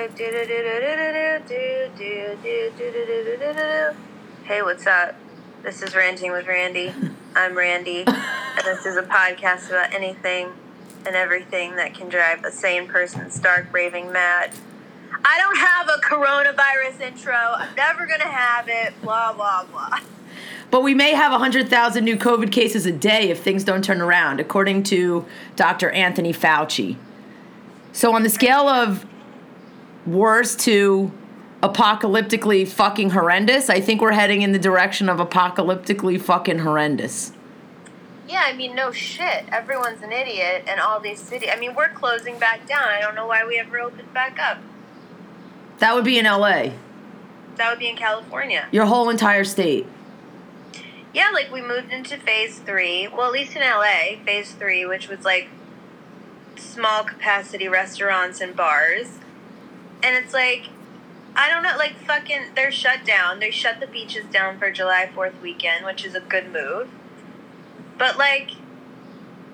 Hey, what's up? This is Ranting with Randy. I'm Randy, and this is a podcast about anything and everything that can drive a sane person stark raving mad. I don't have a coronavirus intro. I'm never gonna have it. Blah blah blah. But we may have 100,000 new COVID cases a day if things don't turn around, according to Dr. Anthony Fauci. So, on the scale of worse to apocalyptically fucking horrendous, I think we're heading in the direction of apocalyptically fucking horrendous. Yeah, I mean, no shit. Everyone's an idiot, and all these cities. I mean, we're closing back down. I don't know why we ever opened back up. That would be in LA, That would be in California. your whole entire state. Yeah, like we moved into phase three. Well, at least in LA, phase three, which was like small capacity restaurants and bars. And it's like, I don't know, like fucking, they're shut down. They shut the beaches down for July 4th weekend, which is a good move. But like,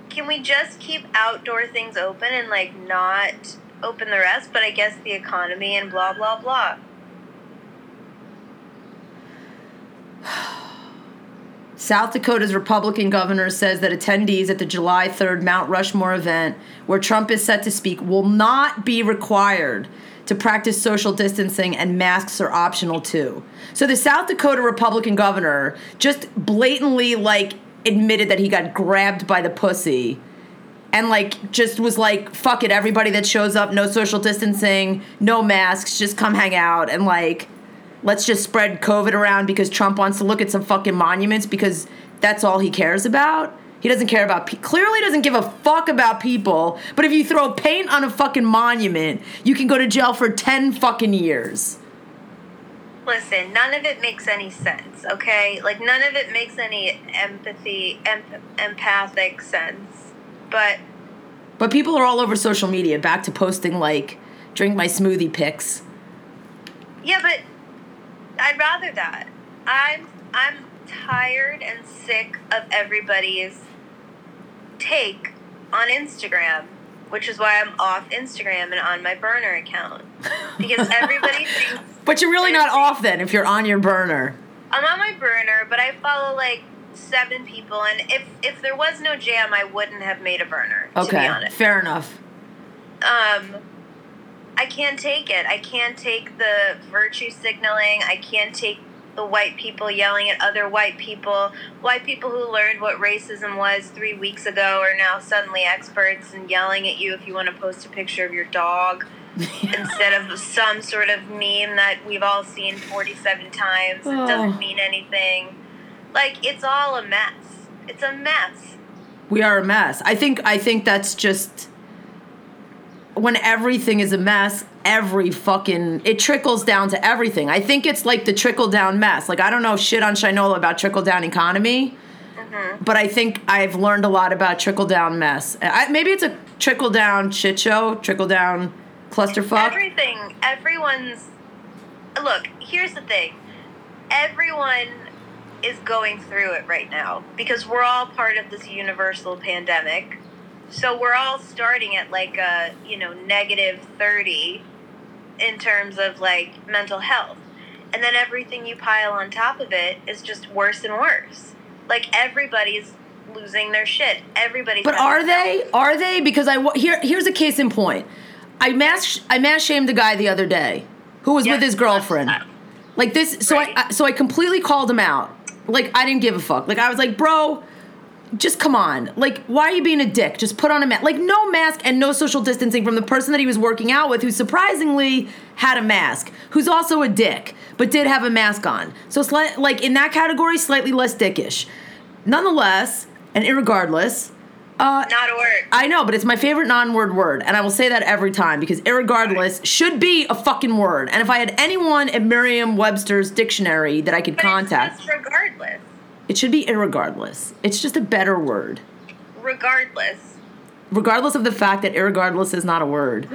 can we just keep outdoor things open and like not open the rest? But I guess the economy and blah, blah, blah. South Dakota's Republican governor says that attendees at the July 3rd Mount Rushmore event, where Trump is set to speak, will not be required to practice social distancing and masks are optional too. So the South Dakota Republican governor just blatantly like admitted that he got grabbed by the pussy and like just was like fuck it everybody that shows up no social distancing, no masks, just come hang out and like let's just spread COVID around because Trump wants to look at some fucking monuments because that's all he cares about. He doesn't care about pe- clearly doesn't give a fuck about people. But if you throw paint on a fucking monument, you can go to jail for 10 fucking years. Listen, none of it makes any sense, okay? Like, none of it makes any empathy, emp- empathic sense. But, But people are all over social media back to posting like drink my smoothie pics. yeah, but I'd rather that. I'm, I'm tired and sick of everybody's take on Instagram, which is why I'm off Instagram and on my burner account. Because everybody thinks But you're really not off then if you're on your burner. I'm on my burner, but I follow like seven people, and if if there was no jam, I wouldn't have made a burner. To be Okay, honest, fair enough. um, I can't take it. I can't take the virtue signaling. I can't take the white people yelling at other white people. White people who learned what racism was three weeks ago are now suddenly experts and yelling at you if you want to post a picture of your dog instead of some sort of meme that we've all seen 47 times. It Oh. doesn't mean anything. Like, it's all a mess. It's a mess. We are a mess. I think I think that's just when everything is a mess, every fucking it trickles down to everything. I think it's like the trickle down mess. Like I don't know shit on Shinola about trickle down economy, mm-hmm. but I think I've learned a lot about trickle down mess. I, maybe it's a trickle down shit show, trickle down clusterfuck. Everything, everyone's. Look, here's the thing. Everyone is going through it right now because we're all part of this universal pandemic. So we're all starting at like a, you know, negative 30 in terms of like mental health. And then everything you pile on top of it is just worse and worse. Like everybody's losing their shit. Everybody's But are they? Are they? Because I here here's a case in point. I mass I mass shamed a guy the other day who was Yeah. with his girlfriend. Like this, so Right. I, I so I completely called him out. Like I didn't give a fuck. Like I was like, bro, just come on. Like why are you being a dick? Just put on a mask. Like no mask and no social distancing from the person that he was working out with, who surprisingly had a mask, who's also a dick, but did have a mask on. So slight, like in that category, slightly less dickish. Nonetheless, and irregardless, uh, Not a word. I know, but it's my favorite non-word word, and I will say that every time because irregardless should be a fucking word. And if I had anyone at Merriam-Webster's dictionary that I could But contact, it's regardless. It should be irregardless. It's just a better word. Regardless. Regardless of the fact that irregardless is not a word.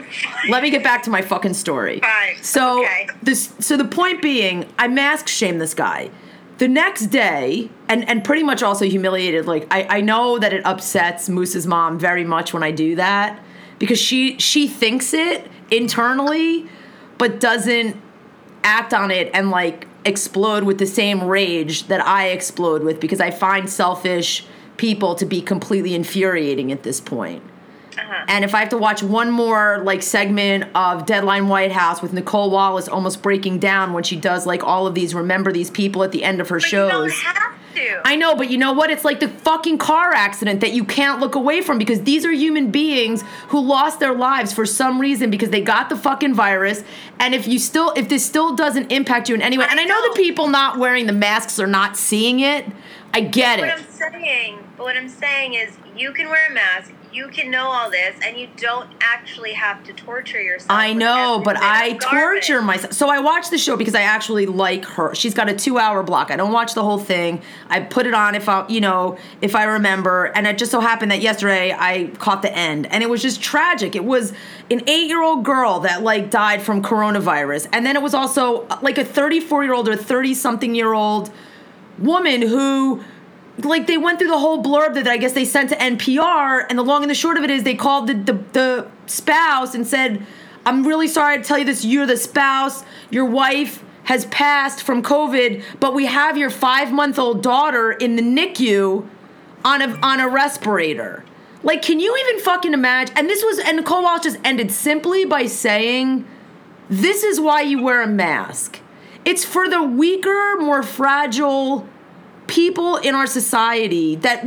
Let me get back to my fucking story. Fine. So Okay. this so the point being, I mask shame this guy. The next day, and and pretty much also humiliated. Like I I know that it upsets Moose's mom very much when I do that because she she thinks it internally, but doesn't act on it and like explode with the same rage that I explode with because I find selfish people to be completely infuriating at this point. Uh-huh. And if I have to watch one more like segment of Deadline White House with Nicolle Wallace almost breaking down when she does like all of these remember these people at the end of her But shows. you don't have to. I know, but you know what? It's like the fucking car accident that you can't look away from because these are human beings who lost their lives for some reason because they got the fucking virus. And if you still, if this still doesn't impact you in any way, I and I know know. the people not wearing the masks are not seeing it. I get what it. I'm saying, but what I'm saying is, you can wear a mask, you can know all this, and you don't actually have to torture yourself. I know, but I garbage. torture myself. So I watch the show because I actually like her. She's got a two-hour block. I don't watch the whole thing. I put it on if I, you know, if I remember. And it just so happened that yesterday I caught the end, and it was just tragic. It was an eight-year-old girl that like died from coronavirus, and then it was also uh, like a 34-year-old or 30-something-year-old woman who like they went through the whole blurb that I guess they sent to NPR, and the long and the short of it is they called the, the the spouse and said, "I'm really sorry to tell you this. You're the spouse. Your wife has passed from COVID, but we have your five month old daughter in the NICU on a on a respirator." Like, can you even fucking imagine? And this was and Nicole Walsh just ended simply by saying, "This is why you wear a mask. It's for the weaker, more fragile." People in our society that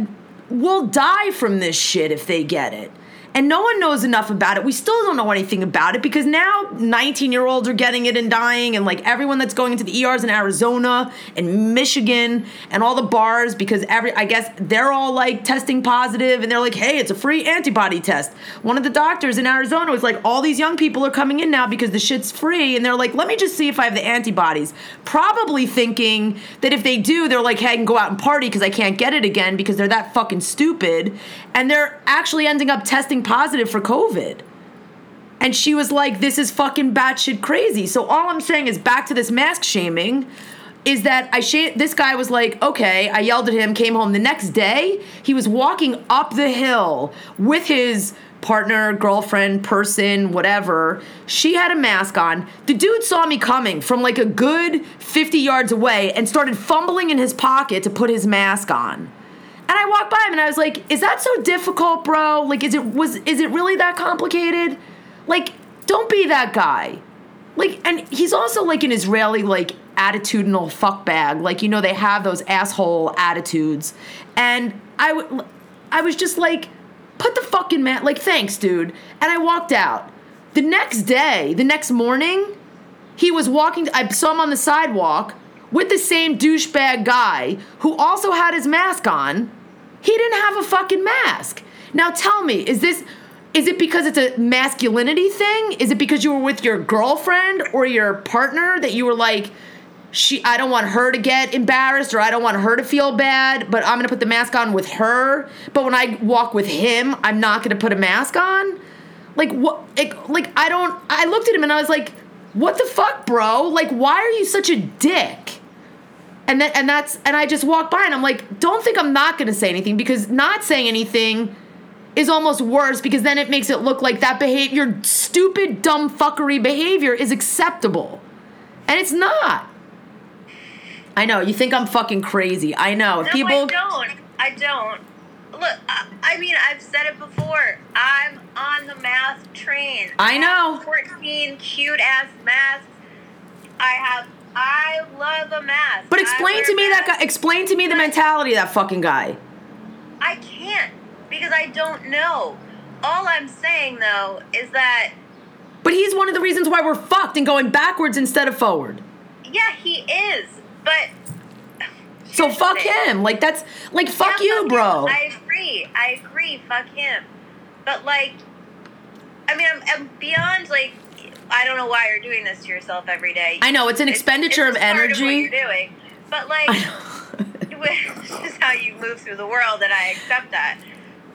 will die from this shit if they get it. And no one knows enough about it. We still don't know anything about it because now 19 year olds are getting it and dying, and like everyone that's going into the ERs in Arizona and Michigan and all the bars because every, I guess they're all like testing positive and they're like, hey, it's a free antibody test. One of the doctors in Arizona was like, all these young people are coming in now because the shit's free. And they're like, let me just see if I have the antibodies. Probably thinking that if they do, they're like, hey, I can go out and party because I can't get it again because they're that fucking stupid. And they're actually ending up testing positive for COVID. And she was like, this is fucking batshit crazy. So all I'm saying is back to this mask shaming is that I sh- this guy was like, okay, I yelled at him, came home. The next day, he was walking up the hill with his partner, girlfriend, person, whatever. She had a mask on. The dude saw me coming from like a good 50 yards away and started fumbling in his pocket to put his mask on. And I walked by him and I was like, "Is that so difficult, bro? Like is it was is it really that complicated? Like don't be that guy." Like and he's also like an Israeli like attitudinal fuckbag. Like you know they have those asshole attitudes. And I w- I was just like, "Put the fucking man like thanks, dude." And I walked out. The next day, the next morning, he was walking I saw him on the sidewalk with the same douchebag guy who also had his mask on. He didn't have a fucking mask. Now tell me, is this is it because it's a masculinity thing? Is it because you were with your girlfriend or your partner that you were like she I don't want her to get embarrassed or I don't want her to feel bad, but I'm going to put the mask on with her, but when I walk with him, I'm not going to put a mask on? Like what like, like I don't I looked at him and I was like, "What the fuck, bro? Like why are you such a dick?" And then and that's and I just walk by and I'm like, don't think I'm not gonna say anything because not saying anything is almost worse because then it makes it look like that behavior, your stupid, dumb fuckery behavior is acceptable. And it's not. I know, you think I'm fucking crazy. I know. No, people I don't. I don't. Look, I, I mean, I've said it before. I'm on the mask train. I know. have 14 cute ass masks. I have. I love a mask. But explain to me that guy explain to me the mentality of that fucking guy. I can't because I don't know. All I'm saying though is that But he's one of the reasons why we're fucked and going backwards instead of forward. yeah, he is. But So fuck him. Like that's like fuck Yeah, you, bro. I agree. I agree. Fuck him. But like, I mean, I'm, I'm beyond like. I don't know why you're doing this to yourself every day. I know it's an It's- expenditure it's of part energy. what you're doing, but like, this is how you move through the world, and I accept that.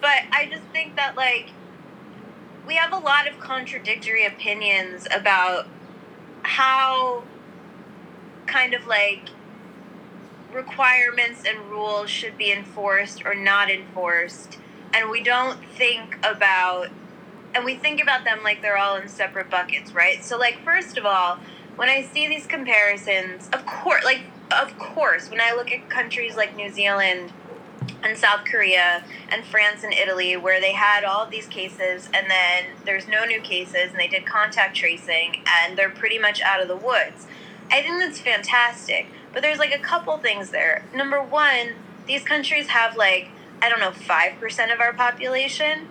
But I just think that like, we have a lot of contradictory opinions about how kind of like requirements and rules should be enforced or not enforced and we don't think about and we think about them like they're all in separate buckets, right? So, like, first of all, when I see these comparisons, of course, like, of course, when I look at countries like New Zealand and South Korea and France and Italy, where they had all these cases and then there's no new cases and they did contact tracing and they're pretty much out of the woods. I think that's fantastic. But there's like a couple things there. Number one, these countries have like, I don't know, 5% of our population.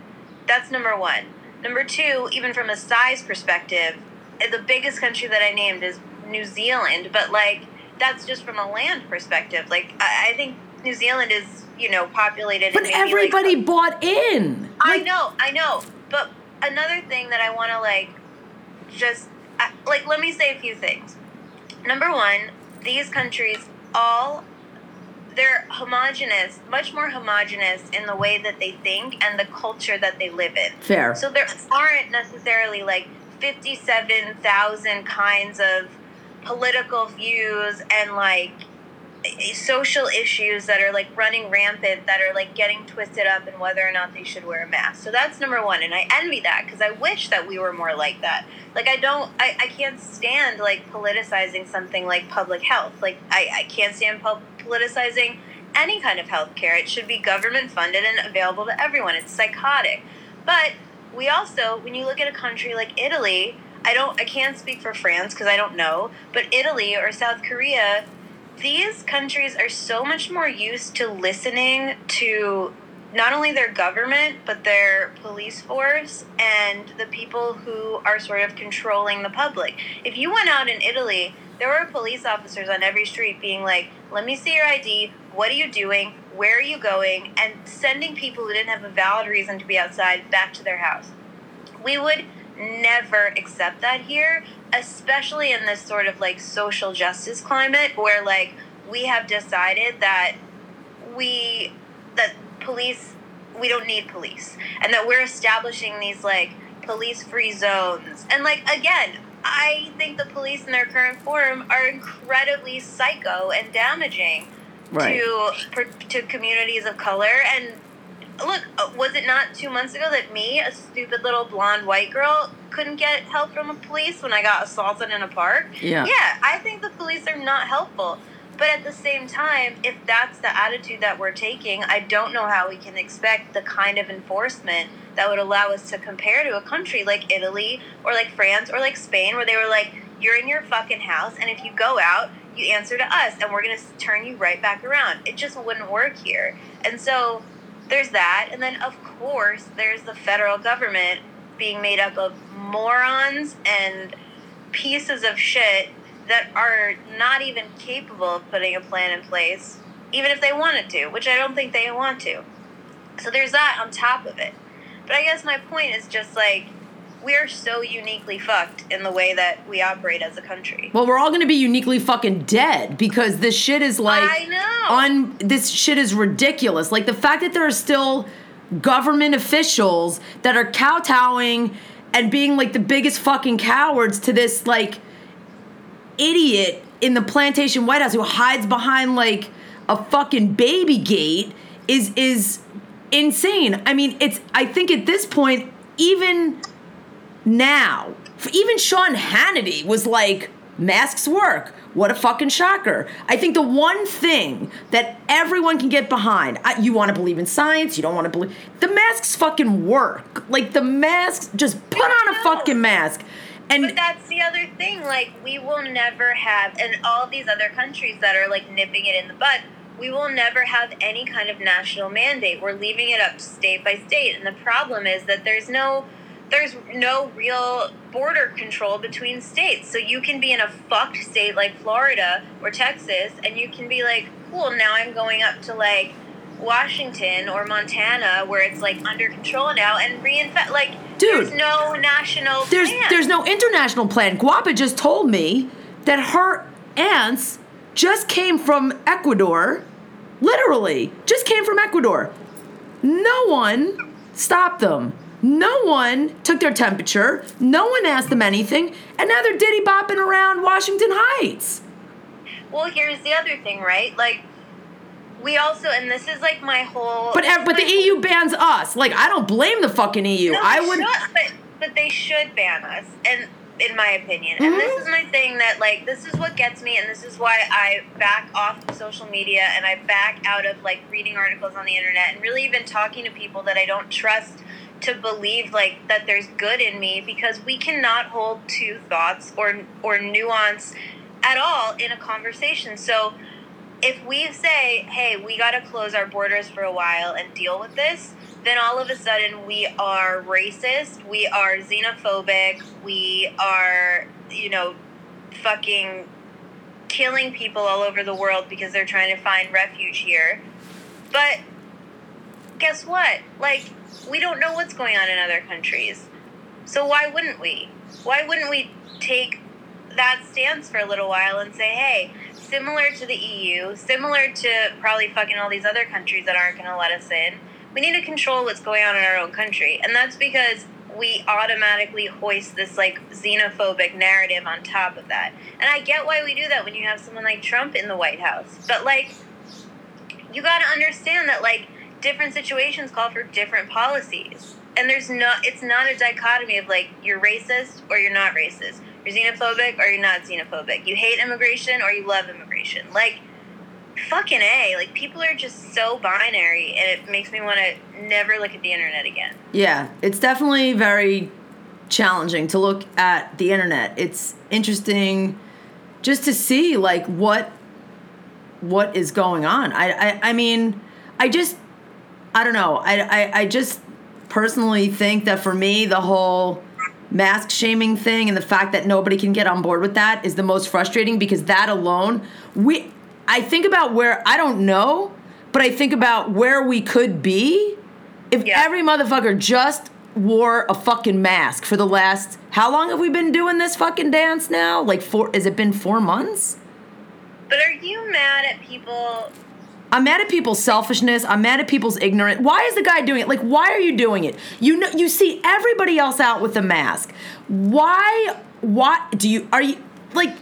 That's number one. Number two, even from a size perspective, eh, the biggest country that I named is New Zealand, but like, that's just from a land perspective. Like, I, I think New Zealand is, you know, populated. But and maybe, everybody like, bought in. I know, I know. But another thing that I want to like, just I- like, let me say a few things. Number one, these countries all they're homogenous, much more homogenous in the way that they think and the culture that they live in. Fair. So there aren't necessarily like 57,000 kinds of political views and like social issues that are like running rampant that are like getting twisted up in whether or not they should wear a mask. So that's number 1 and I envy that because I wish that we were more like that. Like I don't I, I can't stand like politicizing something like public health. Like I, I can't stand pol- politicizing any kind of health care. It should be government funded and available to everyone. It's psychotic. But we also, when you look at a country like Italy, I don't, I can't speak for France because I don't know, but Italy or South Korea, these countries are so much more used to listening to not only their government but their police force and the people who are sort of controlling the public. If you went out in Italy, there were police officers on every street being like, "Let me see your ID. What are you doing? Where are you going?" and sending people who didn't have a valid reason to be outside back to their house. We would never accept that here, especially in this sort of like social justice climate where like we have decided that we that police we don't need police and that we're establishing these like police free zones and like again i think the police in their current form are incredibly psycho and damaging Right. to to communities of color and look uh, was it not two months ago that me a stupid little blonde white girl couldn't get help from the police when i got assaulted in a park Yeah. yeah i think the police are not helpful but at the same time if that's the attitude that we're taking i don't know how we can expect the kind of enforcement that would allow us to compare to a country like italy or like france or like spain where they were like you're in your fucking house and if you go out you answer to us and we're going to turn you right back around. It just wouldn't work here. And so there's that. And then of course there's the federal government being made up of morons and pieces of shit that are not even capable of putting a plan in place even if they wanted to which i don't think they want to so there's that on top of it but i guess my point is just like we're so uniquely fucked in the way that we operate as a country Well, we're all going to be uniquely fucking dead because this shit is like I know. on this shit is ridiculous. Like the fact that there are still government officials that are kowtowing and being like the biggest fucking cowards to this like idiot in the plantation White House who hides behind like a fucking baby gate is is insane. I mean, it's I think at this point even now, even Sean Hannity was like, masks work. What a fucking shocker. I think the one thing that everyone can get behind, I, you want to believe in science, you don't want to believe, the masks fucking work. Like the masks, just put on a fucking mask. And But that's the other thing. Like, we will never have, and all these other countries that are like nipping it in the bud, we will never have any kind of national mandate. We're leaving it up state by state. And the problem is that there's no. There's no real border control between states. So you can be in a fucked state like Florida or Texas, and you can be like, cool, now I'm going up to like Washington or Montana where it's like under control now and reinfect. Like, Dude. there's no national there's plan. there's no international plan. Guapa just told me that her aunts just came from Ecuador, literally, just came from Ecuador. No one stopped them. No one took their temperature. No one asked them anything, and now they're diddy bopping around Washington Heights. Well, here's the other thing, right? Like, we also, and this is like my whole. But but the EU bans us. Like I don't blame the fucking EU. No, I would. should, but but they should ban us, and in my opinion, and Mm-hmm. this is my thing that like this is what gets me, and this is why I back off of social media and I back out of like reading articles on the internet and really even talking to people that I don't trust to believe like that there's good in me because we cannot hold two thoughts or or nuance at all in a conversation. So if we say, hey, we got to close our borders for a while and deal with this, then all of a sudden we are racist, we are xenophobic, we are, you know, fucking killing people all over the world because they're trying to find refuge here. But guess what? Like, we don't know what's going on in other countries. So why wouldn't we? Why wouldn't we take that stance for a little while and say, hey, similar to the EU, similar to probably fucking all these other countries that aren't going to let us in, we need to control what's going on in our own country. And that's because we automatically hoist this like xenophobic narrative on top of that. And I get why we do that when you have someone like Trump in the White House. But like, you got to understand that like different situations call for different policies. And there's no, it's not a dichotomy of like you're racist or you're not racist. You're xenophobic or you're not xenophobic. You hate immigration or you love immigration. Like, fucking A. Like, people are just so binary and it makes me want to never look at the internet again. Yeah, it's definitely very challenging to look at the internet. It's interesting just to see like what what is going on. I I, I mean, I just I don't know. I, I I just personally think that for me the whole mask shaming thing and the fact that nobody can get on board with that is the most frustrating because that alone we I think about where I don't know, but I think about where we could be if Yeah. every motherfucker just wore a fucking mask for the last how long have we been doing this fucking dance now? Like four has it been 4 months? But are you mad at people? I'm mad at people's selfishness. I'm mad at people's ignorance. Why is the guy doing it? Like, why are you doing it? You know, you see everybody else out with a mask. Why? Why do you? Are you like?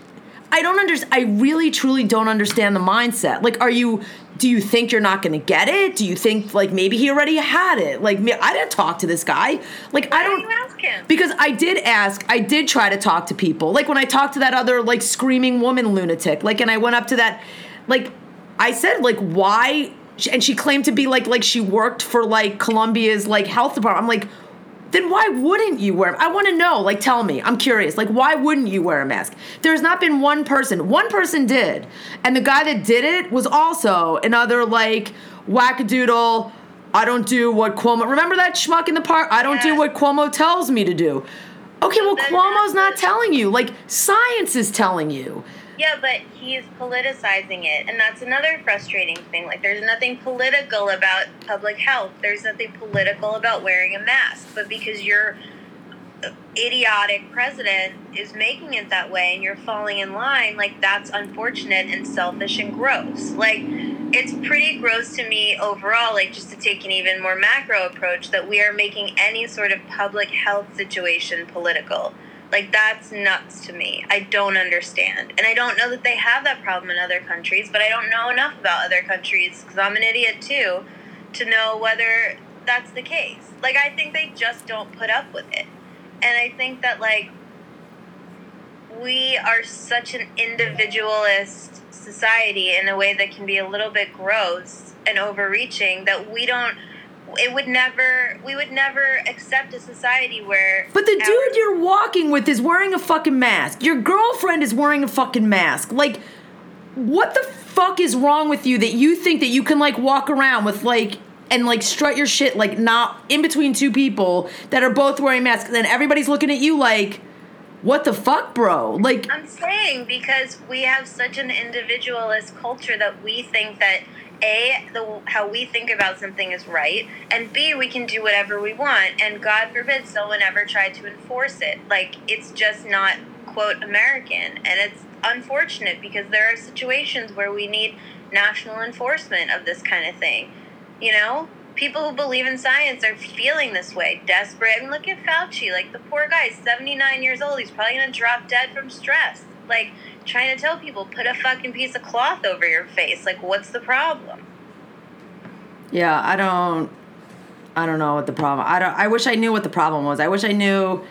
I don't understand. I really, truly don't understand the mindset. Like, are you? Do you think you're not going to get it? Do you think like maybe he already had it? Like, me, I didn't talk to this guy. Like, I don't. you ask him? Because I did ask, I did try to talk to people. Like when I talked to that other like screaming woman lunatic, like and I went up to that like I said like why and she claimed to be like like she worked for like Columbia's like health department. I'm like then why wouldn't you wear I want to know, like tell me. I'm curious. Like why wouldn't you wear a mask? There's not been one person. One person did. And the guy that did it was also another like wackadoodle I don't do what Cuomo. Remember that schmuck in the park? I don't do what Cuomo tells me to do. Okay, well, Cuomo's not telling you. Like, science is telling you. Yeah, but he's politicizing it, and that's another frustrating thing. Like, there's nothing political about public health. There's nothing political about wearing a mask. But because your idiotic president is making it that way, and you're falling in line, like that's unfortunate and selfish and gross. Like, it's pretty gross to me overall. Like, just to take an even more macro approach, that we are making any sort of public health situation political. Like that's nuts to me. I don't understand. And I don't know that they have that problem in other countries, but I don't know enough about other countries cuz I'm an idiot too to know whether that's the case. Like I think they just don't put up with it. And I think that like we are such an individualist society in a way that can be a little bit gross and overreaching that we don't it would never we would never accept a society where But the dude you're walking with is wearing a fucking mask. Your girlfriend is wearing a fucking mask. Like, what the fuck is wrong with you that you think that you can, like, walk around with, like, and, like, strut your shit, like, not in between two people that are both wearing masks, and then everybody's looking at you like, what the fuck, bro? Like, I'm saying because we have such an individualist culture that we think that a the how we think about something is right, and b we can do whatever we want, and God forbid someone ever tried to enforce it. Like it's just not quote American, and it's unfortunate because there are situations where we need national enforcement of this kind of thing. You know, people who believe in science are feeling this way, desperate. I mean, look at Fauci. Like the poor guy, seventy nine years old. He's probably gonna drop dead from stress. Like trying to tell people, put a fucking piece of cloth over your face. Like, what's the problem? Yeah, I don't. I don't know what the problem. I don't. I wish I knew what the problem was. I wish I knew,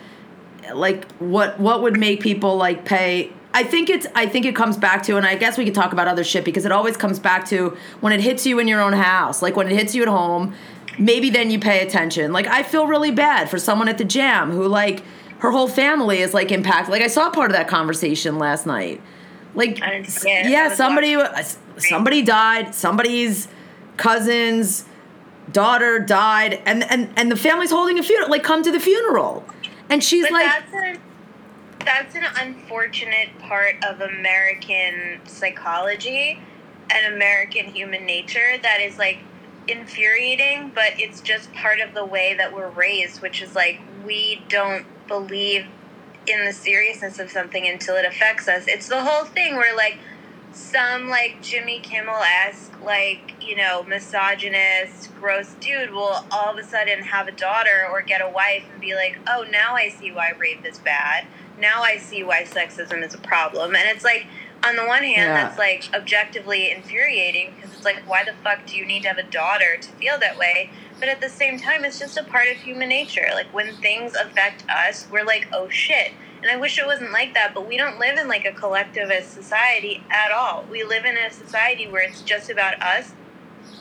like, what what would make people like pay. I think it's. I think it comes back to, and I guess we could talk about other shit because it always comes back to when it hits you in your own house. Like when it hits you at home, maybe then you pay attention. Like I feel really bad for someone at the jam who like her whole family is like impacted. Like I saw part of that conversation last night. Like I didn't see it. I yeah, somebody somebody died. Somebody's cousin's daughter died, and and and the family's holding a funeral. Like come to the funeral, and she's But like. that's an that's an unfortunate part of American psychology and American human nature that is like infuriating, but it's just part of the way that we're raised, which is like we don't believe in the seriousness of something until it affects us. It's the whole thing where like some like Jimmy Kimmel esque, like, you know, misogynist, gross dude will all of a sudden have a daughter or get a wife and be like, oh, now I see why rape is bad. Now I see why sexism is a problem. And it's like, on the one hand, Yeah. that's like objectively infuriating because it's like, why the fuck do you need to have a daughter to feel that way? But at the same time, it's just a part of human nature. Like when things affect us, we're like, oh shit. And I wish it wasn't like that, but we don't live in like a collectivist society at all. We live in a society where it's just about us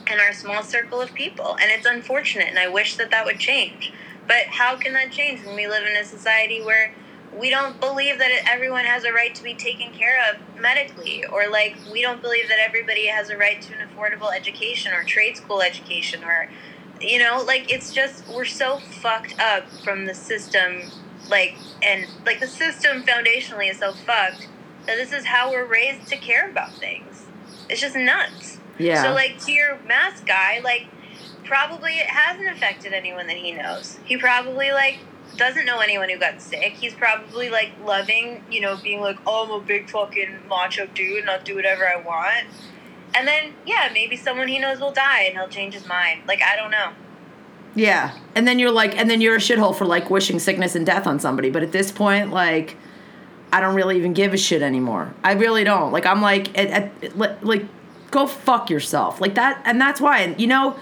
and our small circle of people. And it's unfortunate, and I wish that that would change. But how can that change when we live in a society where we don't believe that everyone has a right to be taken care of medically, or like we don't believe that everybody has a right to an affordable education or trade school education, or you know, like it's just we're so fucked up from the system, like and like the system foundationally is so fucked that this is how we're raised to care about things. It's just nuts. Yeah. So like to your mask guy, like probably it hasn't affected anyone that he knows. He probably like doesn't know anyone who got sick. He's probably like loving, you know, being like, oh, I'm a big fucking macho dude and I'll do whatever I want. And then, yeah, maybe someone he knows will die and he'll change his mind. Like, I don't know. Yeah. And then you're like, and then you're a shithole for like wishing sickness and death on somebody. But at this point, like, I don't really even give a shit anymore. I really don't. Like, I'm like, at, at, li- like, go fuck yourself. Like that. And that's why. And, you know,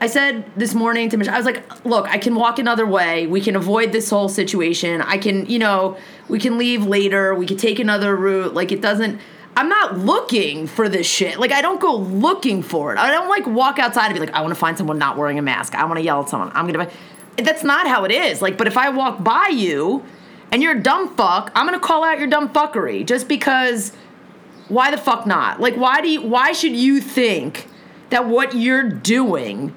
I said this morning to Michelle, I was like, look, I can walk another way. We can avoid this whole situation. I can, you know, we can leave later. We can take another route. Like, it doesn't. I'm not looking for this shit. Like I don't go looking for it. I don't like walk outside and be like, I want to find someone not wearing a mask. I want to yell at someone. I'm gonna. That's not how it is. Like, but if I walk by you and you're a dumb fuck, I'm gonna call out your dumb fuckery just because. Why the fuck not? Like, why do you? Why should you think that what you're doing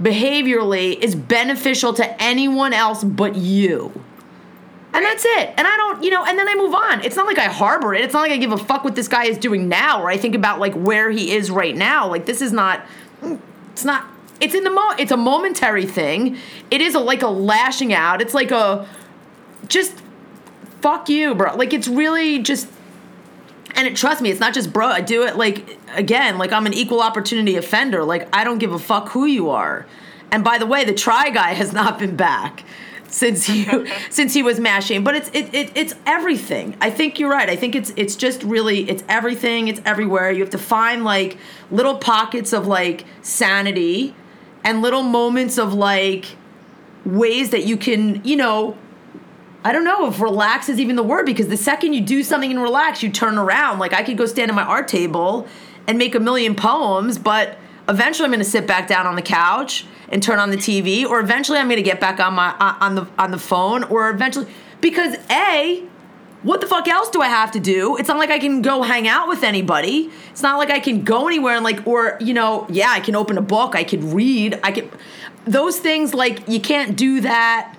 behaviorally is beneficial to anyone else but you? And that's it. And I don't, you know, and then I move on. It's not like I harbor it. It's not like I give a fuck what this guy is doing now or I think about like where he is right now. Like this is not it's not it's in the mo it's a momentary thing. It is a like a lashing out. It's like a just fuck you, bro. Like it's really just and it, trust me, it's not just bro. I do it like again, like I'm an equal opportunity offender. Like I don't give a fuck who you are. And by the way, the try guy has not been back since he since he was mashing. But it's it, it it's everything. I think you're right. I think it's it's just really it's everything. It's everywhere. You have to find like little pockets of like sanity and little moments of like ways that you can you know I don't know if relax is even the word because the second you do something and relax, you turn around. Like I could go stand at my art table and make a million poems, but eventually I'm going to sit back down on the couch and turn on the TV, or eventually I'm going to get back on my on the on the phone, or eventually because a what the fuck else do I have to do? It's not like I can go hang out with anybody. It's not like I can go anywhere and like or you know, yeah, I can open a book, I could read, I could those things like you can't do that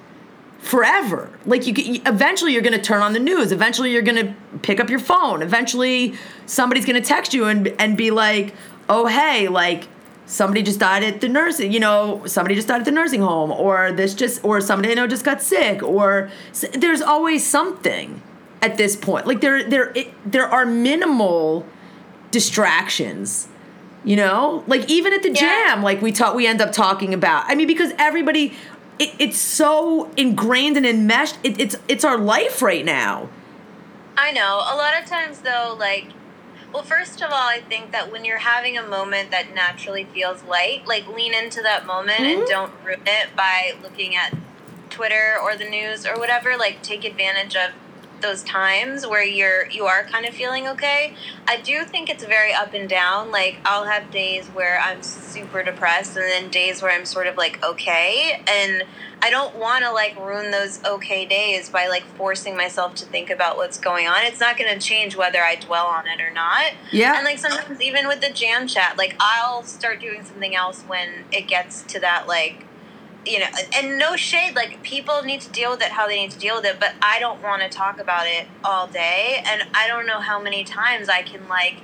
forever. Like you, eventually you're going to turn on the news. Eventually you're going to pick up your phone. Eventually somebody's going to text you and and be like, "Oh, hey, like somebody just died at the nursing, you know, somebody just died at the nursing home or this just or somebody I know just got sick or there's always something at this point. Like there there it, there are minimal distractions. You know, like even at the Yeah. jam, like we talk, we end up talking about. I mean, because everybody, it, it's so ingrained and enmeshed. It, it's it's our life right now. I know. A lot of times, though, like Well, first of all, I think that when you're having a moment that naturally feels light, like lean into that moment Mhm. and don't ruin it by looking at Twitter or the news or whatever. Like take advantage of those times where you're you are kind of feeling okay. I do think it's very up and down. Like I'll have days where I'm super depressed and then days where I'm sort of like okay and I don't want to like ruin those okay days by like forcing myself to think about what's going on. It's not going to change whether I dwell on it or not. Yeah. And like sometimes even with the jam chat, like I'll start doing something else when it gets to that like you know, and no shade, like people need to deal with it how they need to deal with it, but I don't want to talk about it all day. And I don't know how many times I can like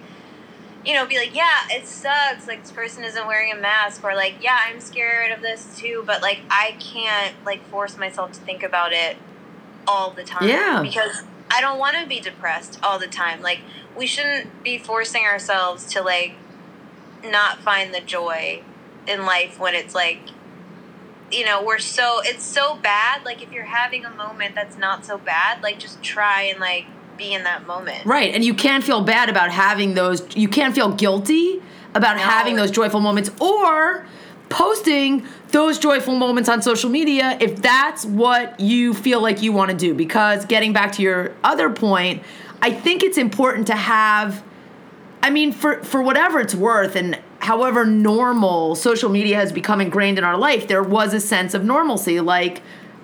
you know, be like, yeah, it sucks. Like, this person isn't wearing a mask, or like, yeah, I'm scared of this too, but like, I can't like force myself to think about it all the time. Yeah. Because I don't want to be depressed all the time. Like, we shouldn't be forcing ourselves to like not find the joy in life when it's like, you know, we're so, it's so bad. Like, if you're having a moment that's not so bad, like, just try and like be in that moment. Right, and you can't feel bad about having those. You can't feel guilty about No. having those joyful moments or posting those joyful moments on social media if that's what you feel like you want to do. Because getting back to your other point, I think it's important to have. I mean, for for whatever it's worth, and however normal social media has become ingrained in our life, there was a sense of normalcy. Like,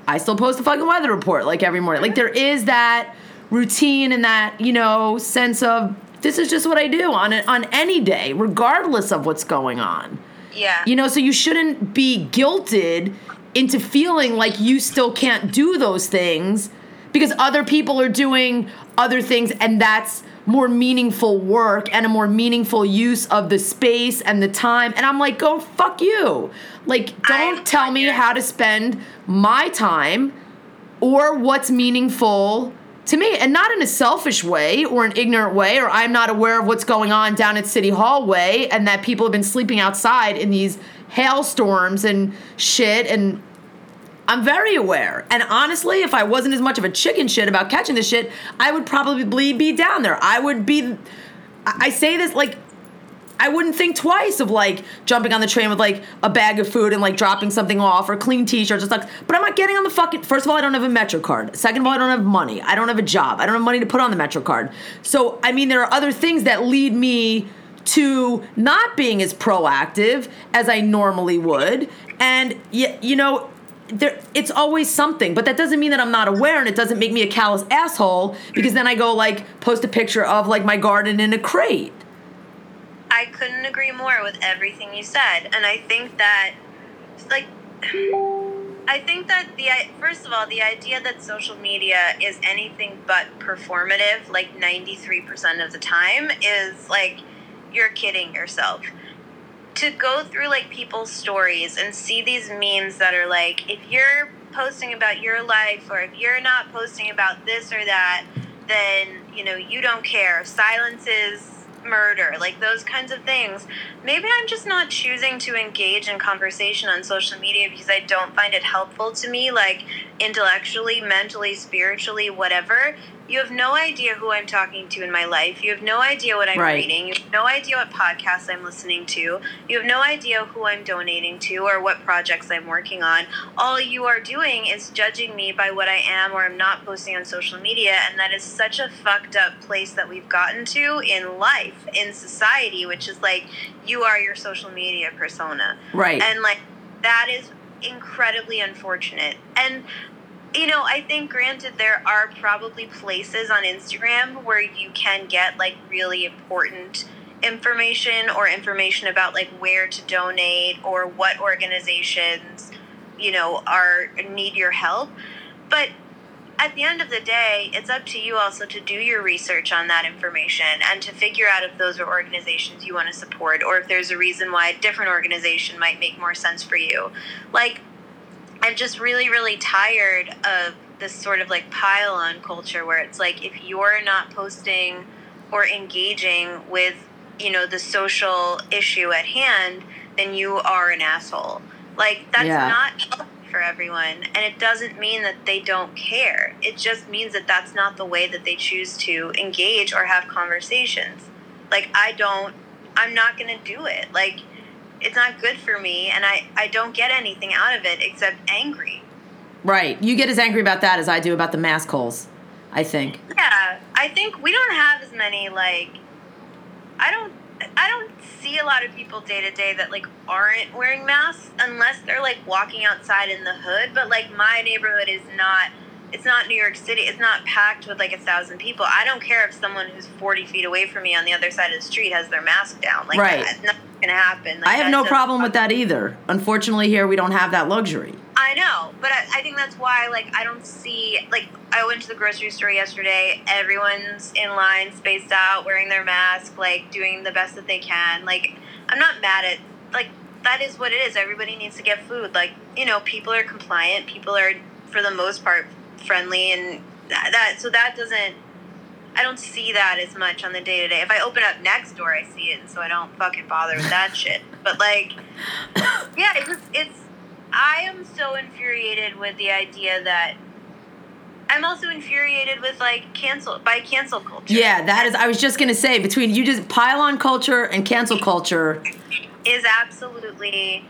I still post a fucking weather report like every morning. Like, there is that routine and that you know sense of this is just what I do on it on any day, regardless of what's going on. Yeah. You know, so you shouldn't be guilted into feeling like you still can't do those things because other people are doing other things and that's more meaningful work and a more meaningful use of the space and the time. And I'm like, go fuck you. Like, don't I'm tell me how to spend my time or what's meaningful to me and not in a selfish way or an ignorant way or i'm not aware of what's going on down at city hall way and that people have been sleeping outside in these hailstorms and shit and i'm very aware and honestly if i wasn't as much of a chicken shit about catching this shit i would probably be down there i would be i say this like I wouldn't think twice of like jumping on the train with like a bag of food and like dropping something off or clean t-shirts stuff. But I'm not getting on the fucking. First of all, I don't have a Metro card. Second of all, I don't have money. I don't have a job. I don't have money to put on the Metro card. So I mean, there are other things that lead me to not being as proactive as I normally would, and you know. There, it's always something, but that doesn't mean that I'm not aware, and it doesn't make me a callous asshole because then I go like post a picture of like my garden in a crate. I couldn't agree more with everything you said, and I think that, like, I think that the first of all, the idea that social media is anything but performative, like ninety three percent of the time, is like you're kidding yourself. To go through like people's stories and see these memes that are like, if you're posting about your life or if you're not posting about this or that, then you know you don't care. Silence is murder, like those kinds of things. Maybe I'm just not choosing to engage in conversation on social media because I don't find it helpful to me, like intellectually, mentally, spiritually, whatever. You have no idea who I'm talking to in my life. You have no idea what I'm Right. reading. You have no idea what podcasts I'm listening to. You have no idea who I'm donating to or what projects I'm working on. All you are doing is judging me by what I am or I'm not posting on social media, and that is such a fucked up place that we've gotten to in life, in society, which is like you are your social media persona. Right. And like that is incredibly unfortunate. And you know, I think granted there are probably places on Instagram where you can get like really important information or information about like where to donate or what organizations, you know, are need your help. But at the end of the day, it's up to you also to do your research on that information and to figure out if those are organizations you want to support or if there's a reason why a different organization might make more sense for you. Like, I'm just really, really tired of this sort of like pile on culture where it's like if you're not posting or engaging with, you know, the social issue at hand, then you are an asshole. Like, that's Yeah. not for everyone. And it doesn't mean that they don't care. It just means that that's not the way that they choose to engage or have conversations. Like I don't I'm not going to do it. Like it's not good for me and I I don't get anything out of it except angry. Right. You get as angry about that as I do about the mask holes. I think. Yeah, I think we don't have as many like I don't I don't see a lot of people day to day that like aren't wearing masks unless they're like walking outside in the hood, but like my neighborhood is not it's not New York City. It's not packed with like a thousand people. I don't care if someone who's forty feet away from me on the other side of the street has their mask down. Like, right. Nothing's gonna happen. Like, I have no problem with that either. Unfortunately, here we don't have that luxury. I know, but I, I, think that's why, like, I don't see, like, I went to the grocery store yesterday. Everyone's in line, spaced out, wearing their mask, like, doing the best that they can. Like, I'm not mad at, like, that is what it is. Everybody needs to get food. Like, you know, people are compliant. People are, for the most part, friendly, and that, that so that doesn't. I don't see that as much on the day to day. If I open up next door, I see it, and so I don't fucking bother with that shit. But like, yeah, it's it's I am so infuriated with the idea that I'm also infuriated with like cancel by cancel culture. Yeah, that is. I was just gonna say between you just pylon culture and cancel culture is absolutely,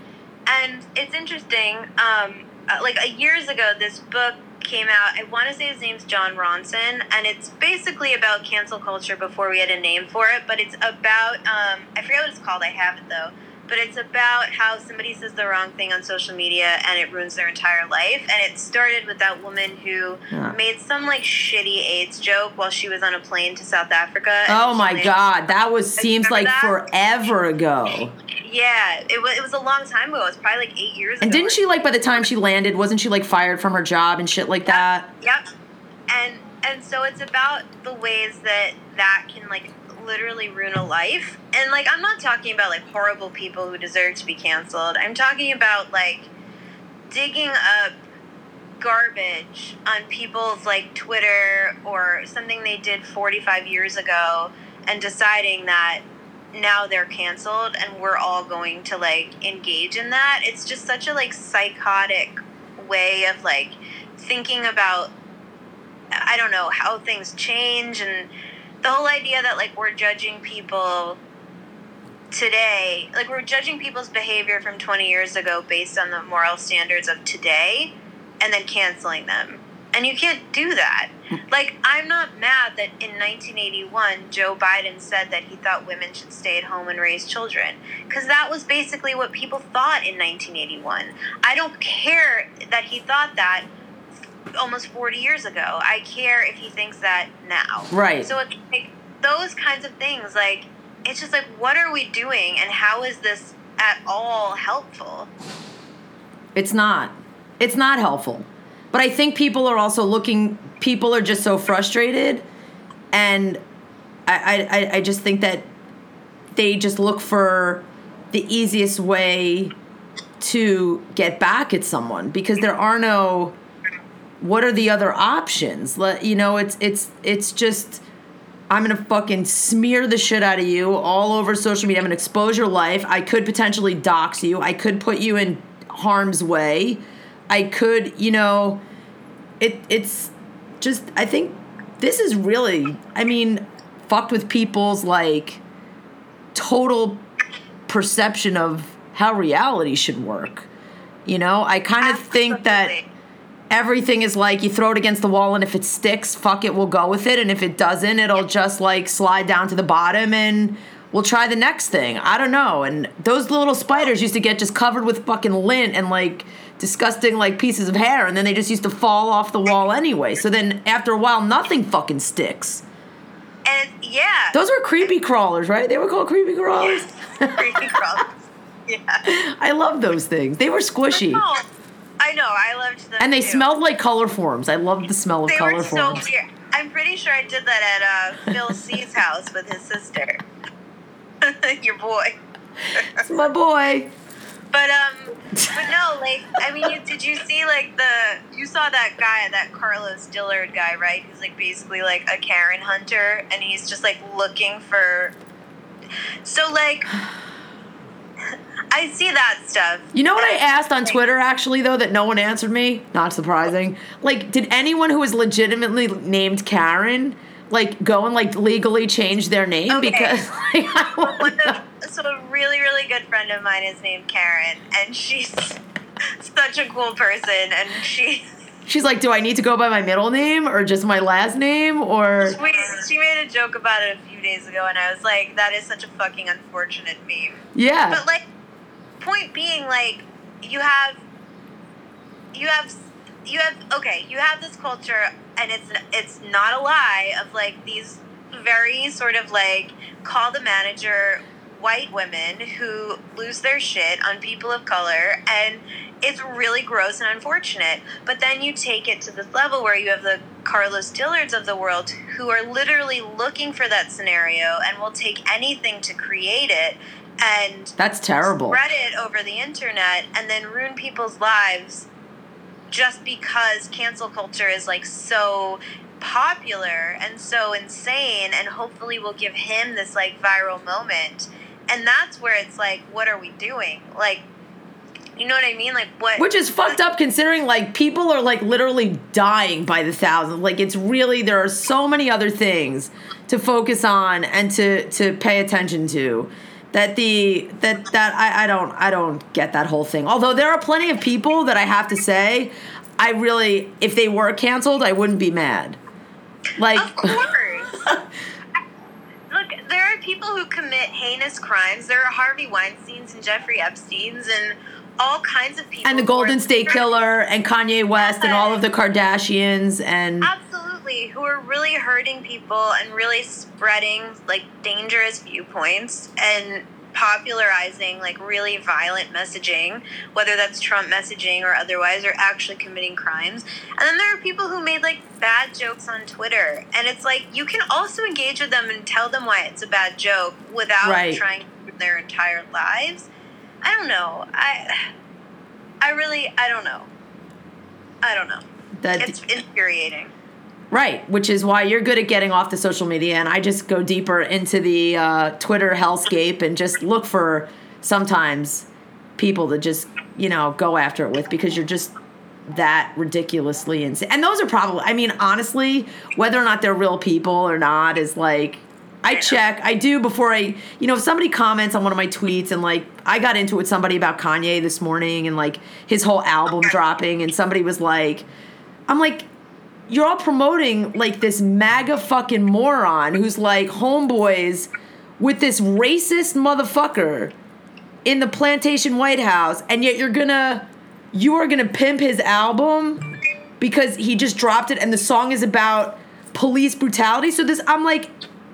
and it's interesting. Um, uh, like a years ago, this book came out. I want to say his name's Jon Ronson, and it's basically about cancel culture before we had a name for it. But it's about um, I forget what it's called. I have it though but it's about how somebody says the wrong thing on social media and it ruins their entire life. And it started with that woman who yeah. made some like shitty AIDS joke while she was on a plane to South Africa. Oh my god, that was seems like that? forever ago. Yeah, it was. It was a long time ago. It was probably like eight years. And didn't she like by the time she landed, wasn't she like fired from her job and shit like yep. that? Yep. And and so it's about the ways that that can like literally ruin a life. And like I'm not talking about like horrible people who deserve to be canceled. I'm talking about like digging up garbage on people's like Twitter or something they did 45 years ago and deciding that now they're canceled and we're all going to like engage in that. It's just such a like psychotic way of like thinking about I don't know how things change and the whole idea that like we're judging people today, like we're judging people's behavior from 20 years ago based on the moral standards of today and then canceling them. And you can't do that. Like, I'm not mad that in 1981, Joe Biden said that he thought women should stay at home and raise children. Because that was basically what people thought in 1981. I don't care that he thought that almost 40 years ago. I care if he thinks that now. Right. So it's like those kinds of things. Like, it's just like, what are we doing and how is this at all helpful? It's not. It's not helpful. But I think people are also looking, people are just so frustrated. And I, I, I just think that they just look for the easiest way to get back at someone because there are no what are the other options? Let you know, it's it's it's just I'm gonna fucking smear the shit out of you all over social media. I'm gonna expose your life. I could potentially dox you. I could put you in harm's way. I could, you know, it it's just I think this is really I mean, fucked with people's like total perception of how reality should work. You know, I kind of think that everything is like you throw it against the wall and if it sticks fuck it we'll go with it. And if it doesn't it'll just like slide down to the bottom and we'll try the next thing. I don't know. And those little spiders used to get just covered with fucking lint and like disgusting like pieces of hair. And then they just used to fall off the wall anyway. So then after a while nothing fucking sticks. And yeah. Those were creepy crawlers right? They were called creepy crawlers? Creepy crawlers. Yeah. I love those things. They were squishy I know. I loved them. And they too. smelled like Colorforms. I loved the smell of they color were forms. so weird. I'm pretty sure I did that at uh, Phil C's house with his sister. Your boy. it's my boy. But um, but no, like I mean, you, did you see like the you saw that guy, that Carlos Dillard guy, right? He's like basically like a Karen hunter, and he's just like looking for. So like I see that stuff. You know what I asked on Twitter actually though that no one answered me? Not surprising. Like, did anyone who was legitimately named Karen like go and like legally change their name Okay. because like, I of, so a really, really good friend of mine is named Karen, and she's such a cool person, and she she's like, do I need to go by my middle name or just my last name or we, she made a joke about it a few days ago, and I was like, that is such a fucking unfortunate meme. yeah. But like, point being, like, you have, you have, you have. Okay, you have this culture, and it's it's not a lie of like these very sort of like call the manager white women who lose their shit on people of color and it's really gross and unfortunate but then you take it to this level where you have the carlos dillards of the world who are literally looking for that scenario and will take anything to create it and That's terrible. spread it over the internet and then ruin people's lives just because cancel culture is like so popular and so insane and hopefully will give him this like viral moment and that's where it's like what are we doing like you know what i mean like what Which is fucked up considering like people are like literally dying by the thousands. Like it's really there are so many other things to focus on and to to pay attention to that the that that I, I don't I don't get that whole thing. Although there are plenty of people that I have to say I really if they were canceled I wouldn't be mad. Like Of course. Look, there are people who commit heinous crimes. There are Harvey Weinstein's and Jeffrey Epstein's and all kinds of people. and the Golden State Killer and Kanye West and all of the Kardashians and Absolutely, who are really hurting people and really spreading like dangerous viewpoints and popularizing like really violent messaging, whether that's Trump messaging or otherwise, or actually committing crimes. And then there are people who made like bad jokes on Twitter, and it's like you can also engage with them and tell them why it's a bad joke without Right. trying their entire lives. I don't know. I I really I don't know. I don't know. that It's infuriating. Right, which is why you're good at getting off the social media, and I just go deeper into the uh, Twitter hellscape and just look for sometimes people to just you know go after it with because you're just that ridiculously insane. And those are probably, I mean, honestly, whether or not they're real people or not is like. I check. I do before I, you know, if somebody comments on one of my tweets and like I got into it with somebody about Kanye this morning and like his whole album dropping and somebody was like, I'm like, you're all promoting like this MAGA fucking moron who's like homeboys with this racist motherfucker in the plantation White House, and yet you're gonna you are gonna pimp his album because he just dropped it and the song is about police brutality. So this I'm like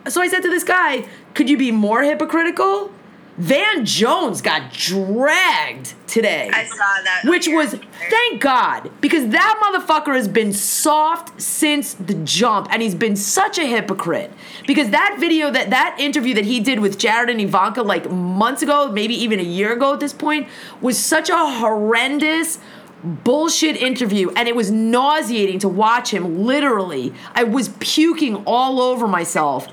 so I said to this guy, could you be more hypocritical? Van Jones got dragged today I saw that. which was thank God because that motherfucker has been soft since the jump, and he's been such a hypocrite. Because that video, that that interview that he did with Jared and Ivanka like months ago, maybe even a year ago at this point, was such a horrendous bullshit interview and it was nauseating to watch him literally i was puking all over myself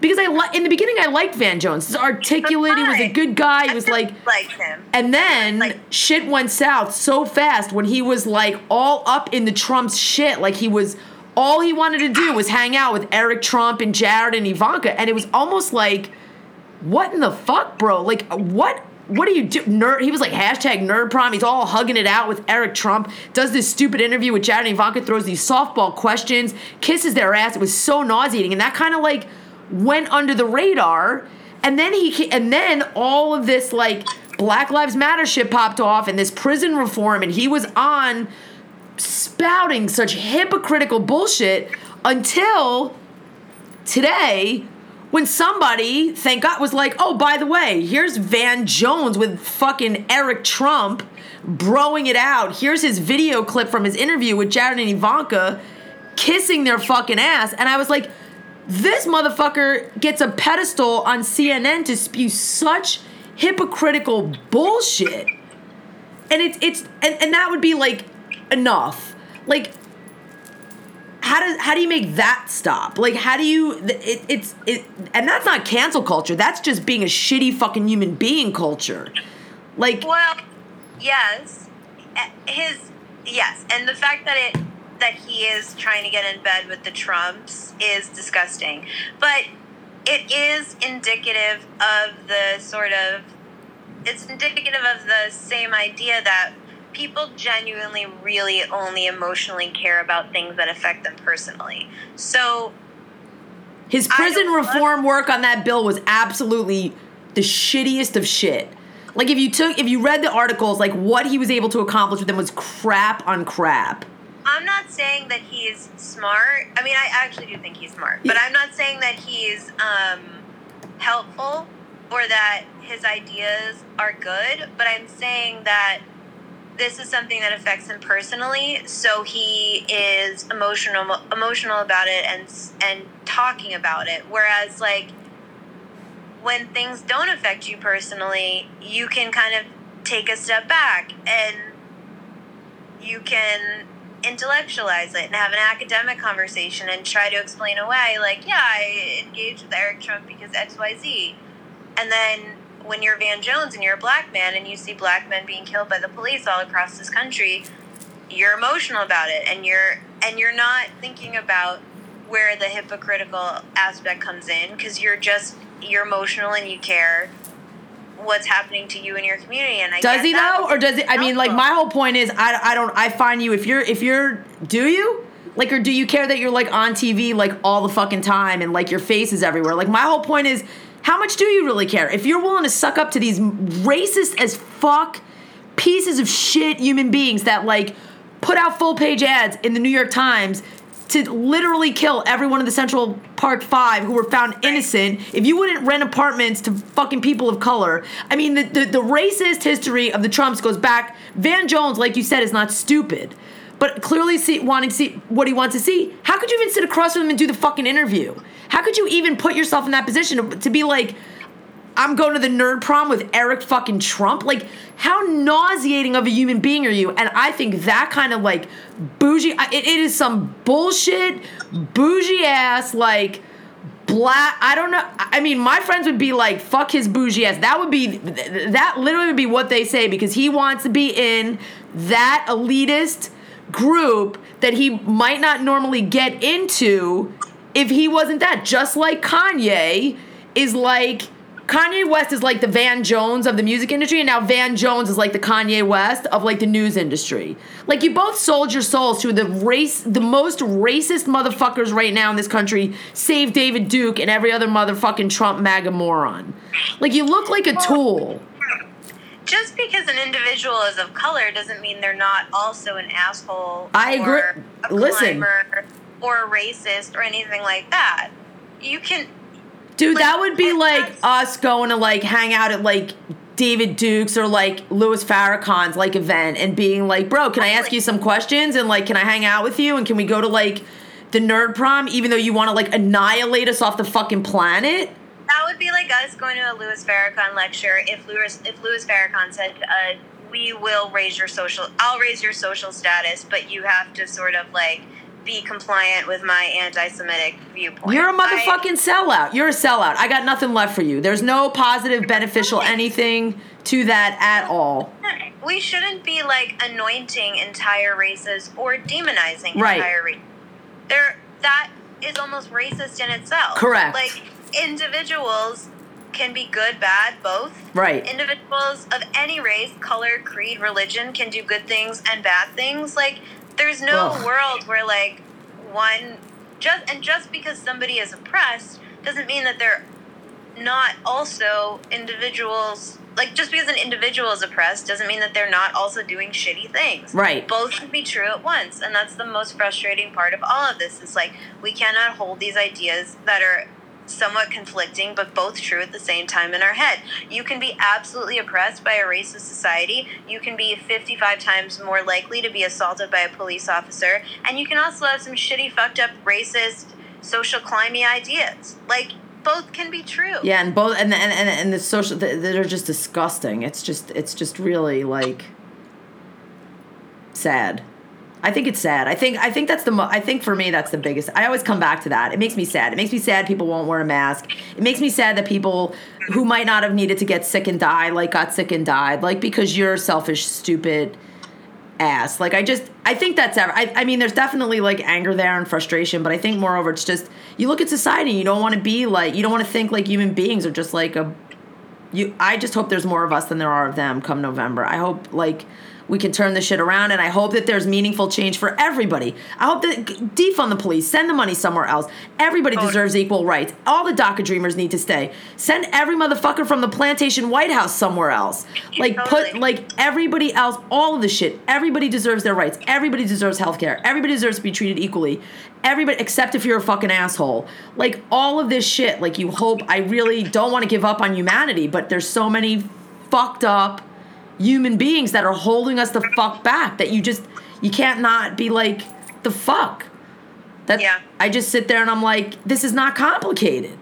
because i li- in the beginning i liked van jones he's articulate he was a good guy he was like liked him. and then Like- shit went south so fast when he was like all up in the Trump's shit. Like he was all he wanted to do was hang out with Eric Trump and Jared and Ivanka. And it was almost like, what in the fuck, bro? Like what what do you do? Nerd he was like hashtag nerd prom. He's all hugging it out with Eric Trump, does this stupid interview with Jared and Ivanka, throws these softball questions, kisses their ass. It was so nauseating. And that kind of like went under the radar. And then he and then all of this like Black Lives Matter shit popped off and this prison reform and he was on spouting such hypocritical bullshit until today when somebody, thank God, was like, oh, by the way, here's Van Jones with fucking Eric Trump broing it out. Here's his video clip from his interview with Jared and Ivanka kissing their fucking ass. And I was like, this motherfucker gets a pedestal on CNN to spew such hypocritical bullshit. And it's it's and, and that would be like enough. Like how does how do you make that stop? Like how do you it, it's it and that's not cancel culture. That's just being a shitty fucking human being culture. Like Well, yes, his yes, and the fact that it that he is trying to get in bed with the Trumps is disgusting. But it is indicative of the sort of it's indicative of the same idea that people genuinely really only emotionally care about things that affect them personally. So his prison reform work on that bill was absolutely the shittiest of shit. Like if you took if you read the articles, like what he was able to accomplish with them was crap on crap. I'm not saying that he's smart. I mean, I actually do think he's smart, but I'm not saying that he's um, helpful or that his ideas are good. But I'm saying that this is something that affects him personally, so he is emotional emotional about it and and talking about it. Whereas like when things don't affect you personally, you can kind of take a step back and you can intellectualize it and have an academic conversation and try to explain away like yeah i engaged with eric trump because xyz and then when you're van jones and you're a black man and you see black men being killed by the police all across this country you're emotional about it and you're and you're not thinking about where the hypocritical aspect comes in because you're just you're emotional and you care what's happening to you in your community and I does he though or does it i mean like my whole point is I, I don't i find you if you're if you're do you? Like or do you care that you're like on tv like all the fucking time and like your face is everywhere? Like my whole point is how much do you really care? If you're willing to suck up to these racist as fuck pieces of shit human beings that like put out full page ads in the new york times to literally kill everyone in the Central Park Five who were found innocent, if you wouldn't rent apartments to fucking people of color, I mean, the, the, the racist history of the Trumps goes back. Van Jones, like you said, is not stupid, but clearly see, wanting to see what he wants to see. How could you even sit across from him and do the fucking interview? How could you even put yourself in that position to, to be like, I'm going to the nerd prom with Eric fucking Trump. Like, how nauseating of a human being are you? And I think that kind of like bougie, it, it is some bullshit, bougie ass, like, black i don't know i mean my friends would be like fuck his bougie ass that would be that literally would be what they say because he wants to be in that elitist group that he might not normally get into if he wasn't that just like kanye is like Kanye West is like the Van Jones of the music industry, and now Van Jones is like the Kanye West of like the news industry. Like you both sold your souls to the race, the most racist motherfuckers right now in this country, save David Duke and every other motherfucking Trump MAGA moron. Like you look like a tool. Just because an individual is of color doesn't mean they're not also an asshole. I agree. Listen, or a racist or anything like that. You can Dude, like, that would be like us going to like hang out at like David Duke's or like Louis Farrakhan's like event and being like, bro, can I ask you some questions and like, can I hang out with you and can we go to like the nerd prom even though you want to like annihilate us off the fucking planet? That would be like us going to a Louis Farrakhan lecture if Louis if Louis Farrakhan said, uh, "We will raise your social, I'll raise your social status, but you have to sort of like." Be compliant with my anti-Semitic viewpoint. You're a motherfucking I, sellout. You're a sellout. I got nothing left for you. There's no positive, beneficial anything to that at all. We shouldn't be like anointing entire races or demonizing right. entire races. There, that is almost racist in itself. Correct. Like individuals can be good, bad, both. Right. Individuals of any race, color, creed, religion can do good things and bad things. Like there's no Ugh. world where like one just and just because somebody is oppressed doesn't mean that they're not also individuals like just because an individual is oppressed doesn't mean that they're not also doing shitty things. Right. Both can be true at once, and that's the most frustrating part of all of this. Is like we cannot hold these ideas that are somewhat conflicting, but both true at the same time in our head. You can be absolutely oppressed by a racist society. You can be 55 times more likely to be assaulted by a police officer. And you can also have some shitty, fucked up, racist, social climby ideas. Like, both can be true. Yeah, and both, and and and, and the social, they're just disgusting. It's just, it's just really like sad. I think it's sad. I think I think that's the mo- I think for me that's the biggest. I always come back to that. It makes me sad. It makes me sad people won't wear a mask. It makes me sad that people who might not have needed to get sick and die like got sick and died like because you're selfish, stupid ass. Like I just I think that's ever. I, I mean, there's definitely like anger there and frustration, but I think moreover, it's just you look at society. You don't want to be like you don't want to think like human beings are just like a. You. I just hope there's more of us than there are of them come November. I hope like we can turn this shit around and I hope that there's meaningful change for everybody. I hope that defund the police, send the money somewhere else. Everybody Oh. deserves equal rights. All the DACA dreamers need to stay. Send every motherfucker from the plantation White House somewhere else. Like put like everybody else, all of the shit. Everybody deserves their rights. Everybody deserves health care. Everybody deserves to be treated equally. Everybody except if you're a fucking asshole. Like all of this shit, like you hope I really don't want to give up on humanity, but there's so many fucked up human beings that are holding us the fuck back that you just you can't not be like the fuck? That Yeah. i just sit there and i'm like this is not complicated.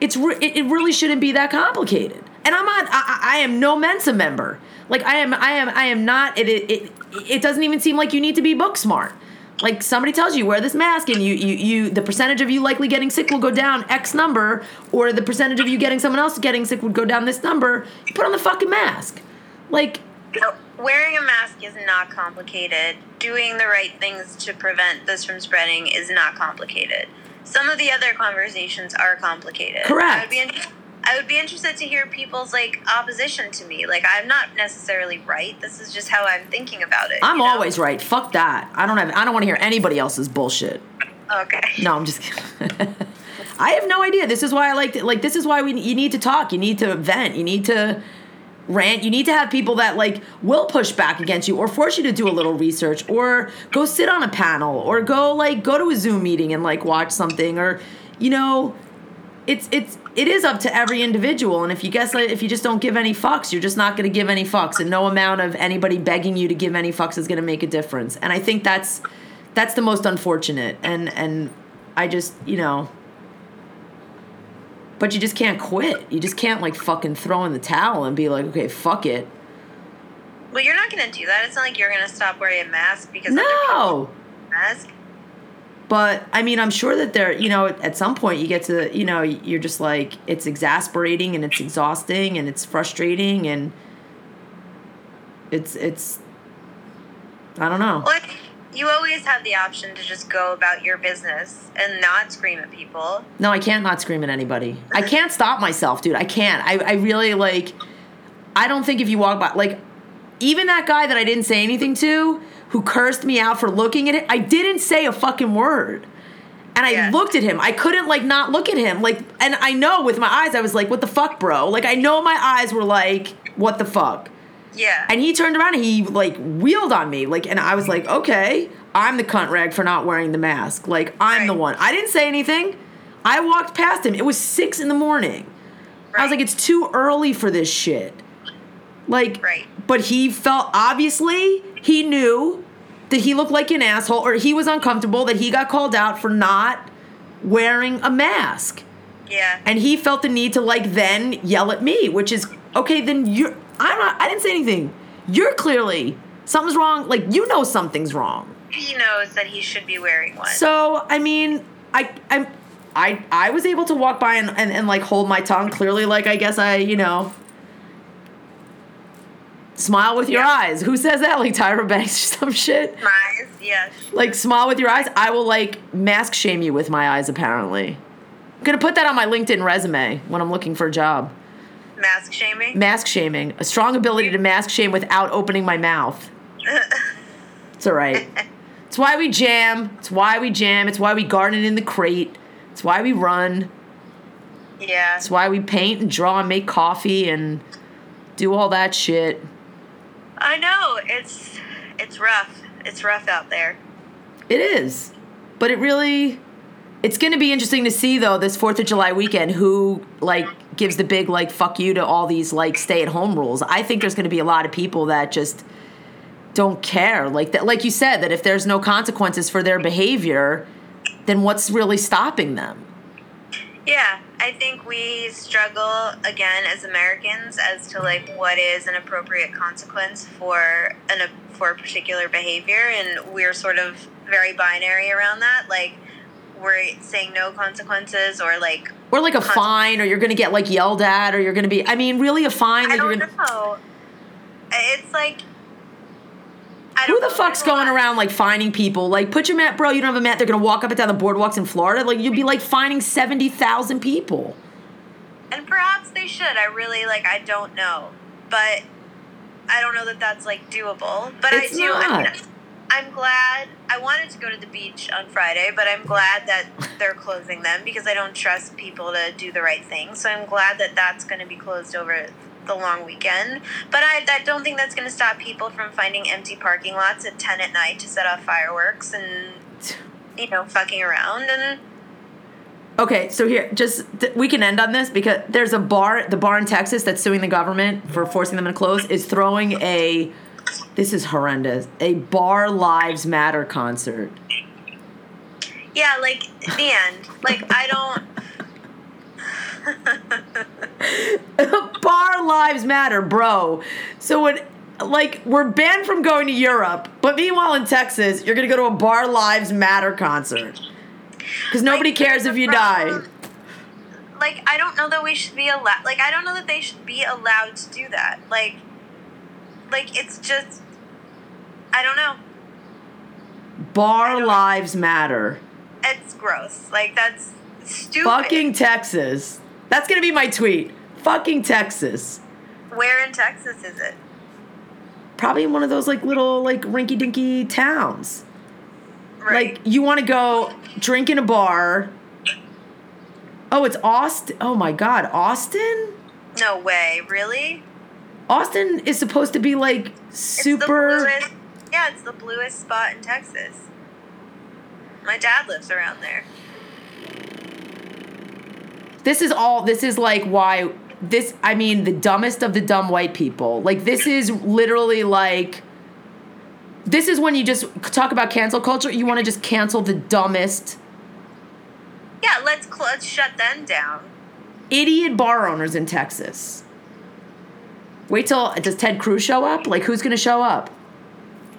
It's re- it, it really shouldn't be that complicated. And i'm not I, I am no mensa member. Like i am i am i am not it, it it it doesn't even seem like you need to be book smart. Like somebody tells you wear this mask and you you you the percentage of you likely getting sick will go down x number or the percentage of you getting someone else getting sick would go down this number. You put on the fucking mask like wearing a mask is not complicated. Doing the right things to prevent this from spreading is not complicated. Some of the other conversations are complicated. Correct. I would be in- I would be interested to hear people's like opposition to me. Like I'm not necessarily right. This is just how I'm thinking about it. I'm you know? always right. Fuck that. I don't have. I don't want to hear anybody else's bullshit. okay. No, I'm just. kidding. I have no idea. This is why I like. To, like this is why we. You need to talk. You need to vent. You need to rant. You need to have people that like will push back against you or force you to do a little research or go sit on a panel or go like go to a Zoom meeting and like watch something or you know it's it's it is up to every individual. And if you guess if you just don't give any fucks you're just not going to give any fucks. And no amount of anybody begging you to give any fucks is going to make a difference. And i think that's that's the most unfortunate. And and i just you know but you just can't quit you just can't like fucking throw in the towel and be like okay fuck it Well, you're not gonna do that. It's not like you're gonna stop wearing a mask because no mask. but i mean i'm sure that there you know at some point you get to you know you're just like it's exasperating and it's exhausting and it's frustrating and it's it's i don't know Well, you always have the option to just go about your business and not scream at people. no i can't not scream at anybody i can't stop myself dude i can't i, I really like i don't think if you walk by like even that guy that i didn't say anything to who cursed me out for looking at it i didn't say a fucking word and I Yeah. looked at him. I couldn't like not look at him. Like, and I know with my eyes, I was like, "What the fuck, bro?" Like, I know my eyes were like, "What the fuck?" Yeah. And he turned around and he like wheeled on me. Like, and I was like, "Okay, I'm the cunt rag for not wearing the mask. Like, I'm the one." I didn't say anything. I walked past him. It was six in the morning. I was like, "It's too early for this shit." Like, Right. but he felt obviously he knew that he looked like an asshole or he was uncomfortable that he got called out for not wearing a mask yeah. and he felt the need to like then yell at me which is okay then you're i'm not i didn't say anything. You're clearly something's wrong like you know something's wrong. He knows that he should be wearing one. so i mean i i'm i i was able to walk by and, and, and like hold my tongue. Clearly like i guess i you know smile with your Yeah. eyes. Who says that? Like tyra banks or some shit? Eyes, yes. Like smile with your eyes? I will like mask shame you with my eyes apparently. I'm gonna put that on my linkedin resume when i'm looking for a job Mask shaming. mask shaming a strong ability to mask shame without opening my mouth it's all right it's why we jam it's why we jam it's why we garden in the crate it's why we run yeah. it's why we paint and draw and make coffee and do all that shit I know. It's it's rough. It's rough out there. It is. But it really it's going to be interesting to see though this 4th of July weekend who like gives the big like fuck you to all these like stay at home rules. I think there's going to be a lot of people that just don't care. Like that like you said that if there's no consequences for their behavior, then what's really stopping them? Yeah, I think we struggle again as Americans as to like what is an appropriate consequence for an for a particular behavior, and we're sort of very binary around that. Like we're saying no consequences, or like Or like a fine or you're to get like yelled at or you're to be I mean really a fine I that you're don't going to know. It's like I Who the know. fuck's going lot. around like finding people? Like, put your mat, bro. You don't have a mat. They're gonna walk up and down the boardwalks in Florida. Like, you'd be like finding seventy thousand people. And perhaps they should. I really like. I don't know, but I don't know that that's like doable. But It's I do. I not. mean, I'm glad. I wanted to go to the beach on Friday, but I'm glad that they're closing them because I don't trust people to do the right thing. So I'm glad that that's going to be closed over the long weekend. But I, I don't think that's going to stop people from finding empty parking lots at 10 at night to set off fireworks and you know fucking around and Okay, so here, just th- we can end on this because there's a bar, the bar in Texas that's suing the government for forcing them to close is throwing a. This is horrendous. A Bar Lives Matter concert. yeah, like the end. Like I don't. Bar Lives Matter, bro. So when like we're banned from going to Europe, but meanwhile in Texas, you're gonna go to a Bar Lives Matter concert because nobody Like, cares if you die. Like I don't know that we should be allowed. Like I don't know that they should be allowed to do that. Like, like it's just. I don't know. Bar don't- Lives Matter. It's gross. Like that's stupid. Fucking Texas. That's gonna be my tweet. Fucking Texas. Where in Texas is it? Probably in one of those like little like rinky dinky towns. Right. Like you want to go drink in a bar. Oh, it's Austin. Oh my God, Austin. no way. Really? Austin is supposed to be like It's super. bluest. Yeah, it's the bluest spot in Texas. My dad lives around there. This is all. This is like why this. I mean, the dumbest of the dumb white people. Like this is literally like. This is when you just talk about cancel culture. You want to just cancel the dumbest Yeah, let's cl- let's shut them down. idiot bar owners in Texas. Wait till does Ted Cruz show up? Like who's gonna show up?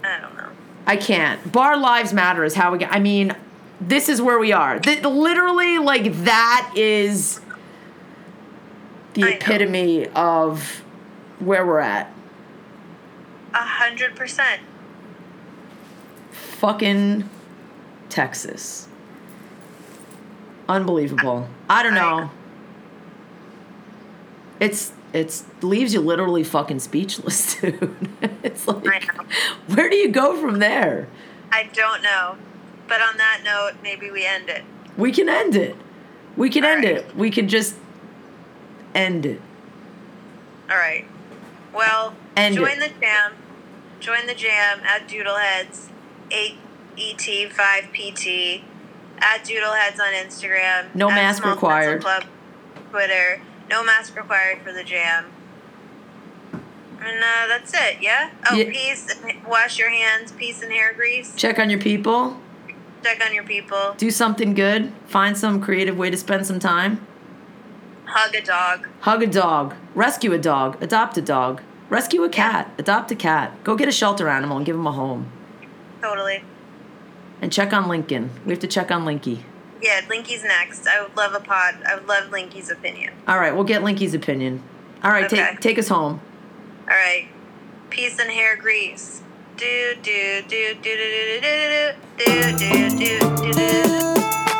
I don't know. I can't. Bar lives matter is how we get. I mean, this is where we are. Th- literally, like that is the I know. epitome of where we're at. A hundred percent. Fucking Texas. Unbelievable. I don't I- know. It's it's leaves you literally fucking speechless, dude. it's like where do you go from there? I don't know. But on that note, maybe we end it. We can end it. We can end Alright. it. We can just end it. All right. Well, End join it. the jam. Join the jam at Doodleheads, 8ET5PT, at Doodleheads on Instagram. No mask required. Club, Twitter. No mask required for the jam. And uh, that's it, yeah? Oh, Yeah. peace. Wash your hands. Peace and hair grease. Check on your people. Check on your people. Do something good. Find some creative way to spend some time. Hug a dog. Hug a dog. Rescue a dog. Adopt a dog. Rescue a cat. Adopt a cat. Go get a shelter animal and give him a home. Totally. And check on Lincoln. We have to check on Linky yeah, Linky's next. I would love a pod. I would love Linky's opinion. All right, we'll get Linky's opinion. All right, okay. take take us home. All right, peace and hair grease. Do do do do do do do do do do do do do.